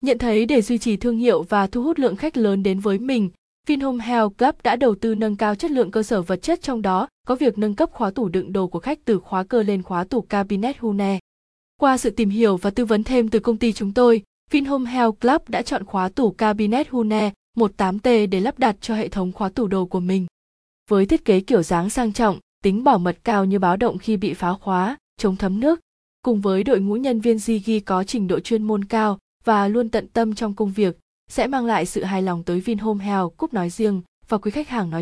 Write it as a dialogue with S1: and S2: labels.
S1: Nhận thấy để duy trì thương hiệu và thu hút lượng khách lớn đến với mình, Vinhome Health Club đã đầu tư nâng cao chất lượng cơ sở vật chất trong đó có việc nâng cấp khóa tủ đựng đồ của khách từ khóa cơ lên khóa tủ cabinet Hune. Qua sự tìm hiểu và tư vấn thêm từ công ty chúng tôi, Vinhome Health Club đã chọn khóa tủ cabinet Hune 18T để lắp đặt cho hệ thống khóa tủ đồ của mình. Với thiết kế kiểu dáng sang trọng, tính bảo mật cao như báo động khi bị phá khóa, chống thấm nước, cùng với đội ngũ nhân viên Zigi có trình độ chuyên môn cao và luôn tận tâm trong công việc, sẽ mang lại sự hài lòng tới Vinhome Health Cúp nói riêng và quý khách hàng nói